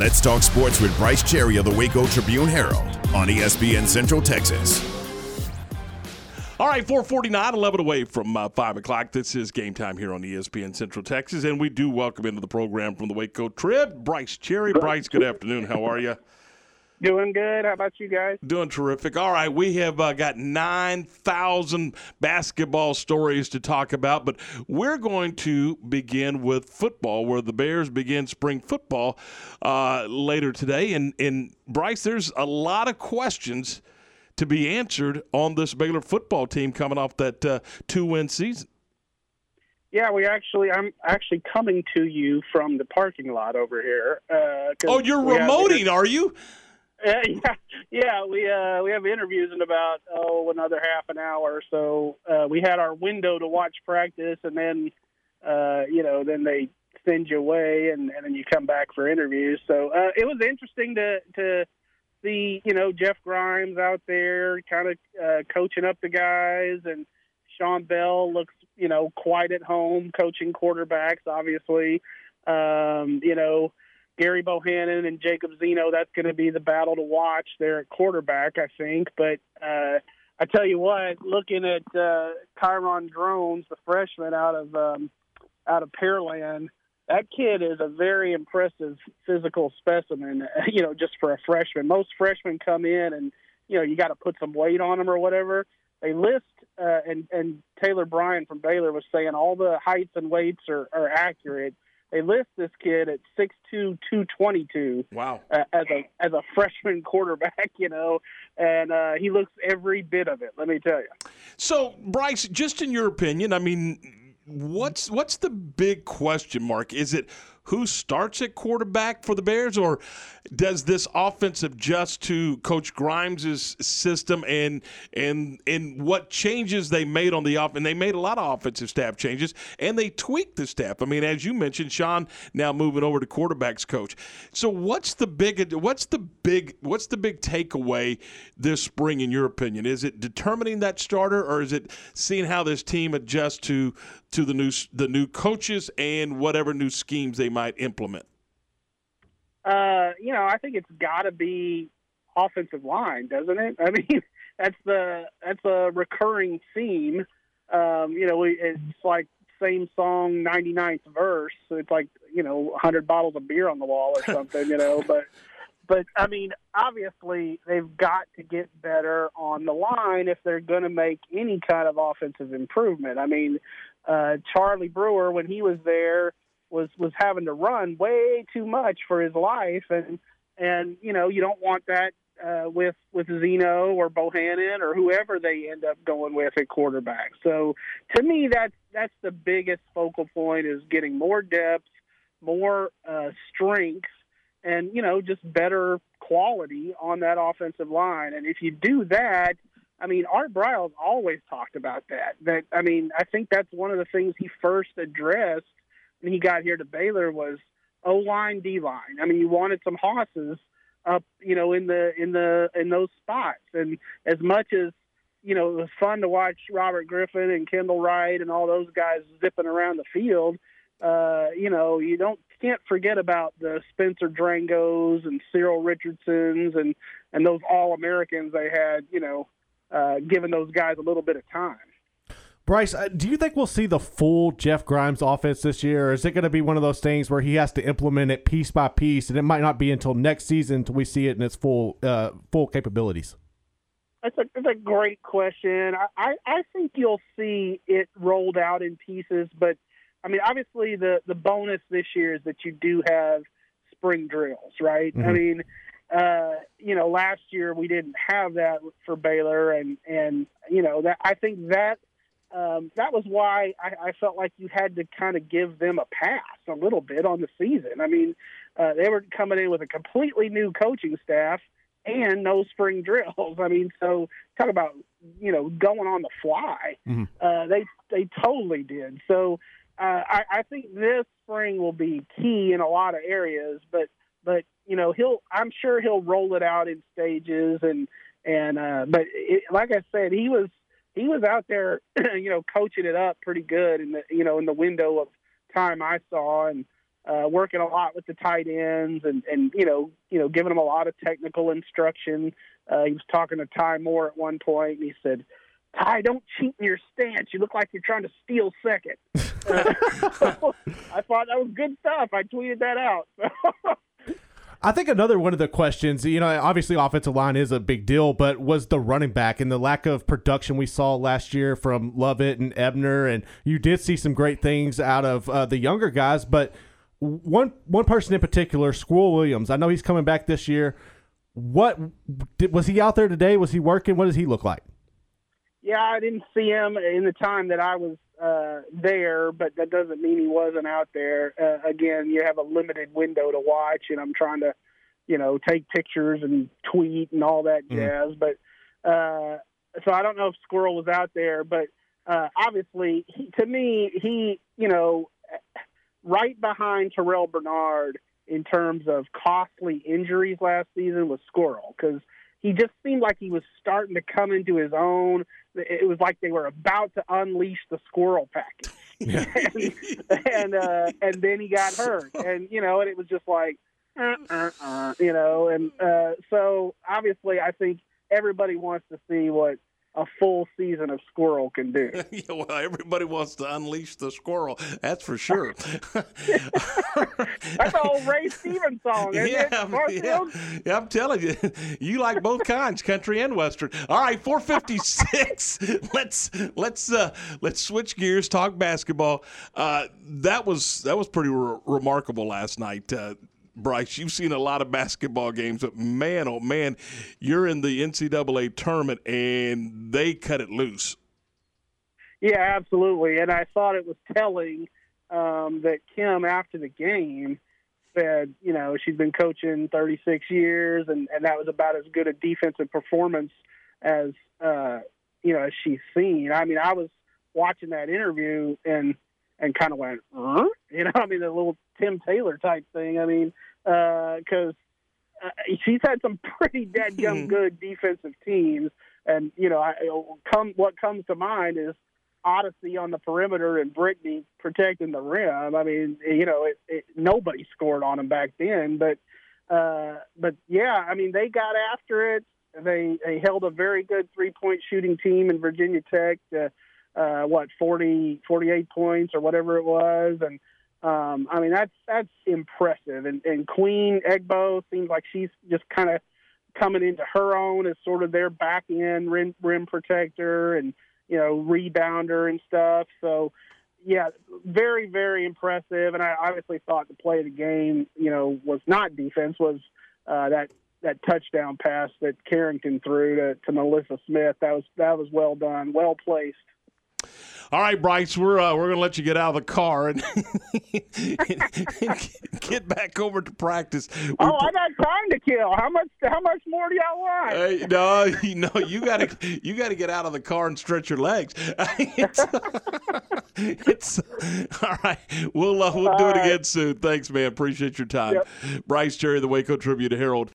Let's talk sports with Brice Cherry of the Waco Tribune Herald on ESPN Central Texas. All right, 449, 11 away from uh, 5 o'clock. This is game time here on ESPN Central Texas, and we do welcome into the program from the Waco Trib, Brice Cherry. Brice, good afternoon. How are you? Doing good. How about you guys? Doing terrific. All right, we have uh, got 9,000 basketball stories to talk about, but we're going to begin with football, where the Bears begin spring football uh, later today. And, and Brice, there's a lot of questions to be answered on this Baylor football team coming off that uh, two win season. Yeah, we actually, I'm actually coming to you from the parking lot over here. Uh, oh, you're remoting, are you? Yeah, yeah, we uh, we have interviews in about oh another half an hour. So uh, we had our window to watch practice, and then uh, you know then they send you away, and, and then you come back for interviews. So uh, it was interesting to to see you know Jeff Grimes out there, kind of uh, coaching up the guys, and Shawn Bell looks you know quite at home coaching quarterbacks. Obviously, um, you know Gerry Bohanon and Jacob Zeno, that's going to be the battle to watch there at quarterback, I think. But uh, I tell you what, looking at uh, Kyron Drones, the freshman out of um, out of Pearland, that kid is a very impressive physical specimen. You know, just for a freshman, most freshmen come in and you know you got to put some weight on them or whatever. They list uh, and and Taylor Bryan from Baylor was saying all the heights and weights are, are accurate they list this kid at six two, two twenty two. Wow! Uh, as a as a freshman quarterback, you know, and uh, he looks every bit of it. Let me tell you. So, Brice, just in your opinion, I mean, what's what's the big question mark? Is it who starts at quarterback for the Bears, or does this offense adjust to Coach Grimes' system and and and what changes they made on the off? And they made a lot of offensive staff changes, and they tweaked the staff. I mean, as you mentioned, Shawn now moving over to quarterbacks coach. So what's the big what's the big what's the big takeaway this spring, in your opinion? Is it determining that starter, or is it seeing how this team adjusts to to the new the new coaches and whatever new schemes they might implement? Uh, you know, I think it's got to be offensive line, doesn't it? I mean, that's the that's a recurring theme. Um, you know, it's like same song 99th verse. It's like you know 100 bottles of beer on the wall or something. you know, but but I mean, obviously they've got to get better on the line if they're going to make any kind of offensive improvement. I mean, uh, Charlie Brewer when he was there was was having to run way too much for his life, and and you know you don't want that uh, with with Zeno or Bohanon or whoever they end up going with at quarterback. So to me, that's that's the biggest focal point is getting more depth, more uh, strength, and you know just better quality on that offensive line. And if you do that. I mean, Art Briles always talked about that. That I mean, I think that's one of the things he first addressed when he got here to Baylor was O line, D line. I mean, you wanted some hosses up, you know, in the in the in those spots. And as much as you know, it was fun to watch Robert Griffin and Kendall Wright and all those guys zipping around the field. Uh, you know, you don't can't forget about the Spencer Drangos and Cyril Richardsons and and those All Americans they had. You know, uh, giving those guys a little bit of time. Brice, uh, do you think we'll see the full Jeff Grimes offense this year, or is it going to be one of those things where he has to implement it piece by piece, and it might not be until next season until we see it in its full uh, full capabilities? That's a, that's a great question. I, I, I think you'll see it rolled out in pieces, but I mean, obviously the the bonus this year is that you do have spring drills, right? Mm-hmm. I mean, uh, you know, last year we didn't have that for Baylor, and and you know that I think that um, that was why I, I felt like you had to kind of give them a pass a little bit on the season. I mean, uh, they were coming in with a completely new coaching staff and no spring drills. I mean, so talk about you know going on the fly. Mm-hmm. Uh, they they totally did. So uh, I, I think this spring will be key in a lot of areas, but but you know he'll I'm sure he'll roll it out in stages and and uh, but it, like I said, he was he was out there, you know, coaching it up pretty good in the you know in the window of time I saw, and uh, working a lot with the tight ends and and you know you know giving them a lot of technical instruction. Uh, he was talking to Ty Moore at one point, and he said, "Ty, don't cheat in your stance. You look like you're trying to steal second. I thought that was good stuff. I tweeted that out. I think another one of the questions, you know, obviously offensive line is a big deal, but was the running back and the lack of production we saw last year from Lovett and Ebner, and you did see some great things out of uh, the younger guys, but one one person in particular, Squirrel Williams. I know he's coming back this year. What did, was he out there today? Was he working? What does he look like? Yeah, I didn't see him in the time that I was uh, there, but that doesn't mean he wasn't out there. Uh, again, you have a limited window to watch, and I'm trying to, you know, take pictures and tweet and all that jazz. Mm. But uh, so I don't know if Squirrel was out there, but uh, obviously, he, to me, he, you know, right behind Terrell Bernard in terms of costly injuries last season was Squirrel because he just seemed like he was starting to come into his own. It was like they were about to unleash the squirrel package, yeah. and and, uh, and then he got hurt, and you know, and it was just like, uh, uh, uh, you know, and uh, so obviously, I think everybody wants to see what a full season of squirrel can do. yeah, well, everybody wants to unleash the squirrel. That's for sure. That's an old Ray Stevens song, yeah? Yeah. yeah, I'm telling you, you like both kinds, country and western. All right, 456. let's let's uh, let's switch gears. Talk basketball. Uh, that was that was pretty re- remarkable last night. Uh, Brice, you've seen a lot of basketball games, but man, oh man, you're in the NCAA tournament and they cut it loose. Yeah, absolutely. And I thought it was telling um, that Kim, after the game, said, you know, she's been coaching 36 years, and, and that was about as good a defensive performance as, uh, you know, as she's seen. I mean, I was watching that interview and and kind of went, huh? you know, I mean, the little Tim Taylor type thing. I mean, because uh, uh, she's had some pretty dead young good defensive teams, and you know, I, come what comes to mind is Odyssey on the perimeter and Brittney protecting the rim. I mean, you know, it, it, nobody scored on them back then, but uh, but yeah, I mean, they got after it. They they held a very good three point shooting team in Virginia Tech. To, uh, what 40, 48 points or whatever it was, and um, I mean, that's that's impressive. And, and Queen Egbo seems like she's just kind of coming into her own as sort of their back end rim, rim protector and you know rebounder and stuff. So yeah, very very impressive. And I obviously thought the play of the game, you know, was not defense, was uh, that that touchdown pass that Carrington threw to, to NaLyssa Smith. That was that was well done, well placed. All right, Brice, we're uh, we're gonna let you get out of the car and, get back over to practice. We're oh, I got time to kill. How much? How much more do y'all want? Hey, no, no, you gotta you gotta get out of the car and stretch your legs. it's, it's all right. We'll uh, we'll do it again soon. Thanks, man. Appreciate your time. Yep. Brice Cherry, the Waco Tribune Herald.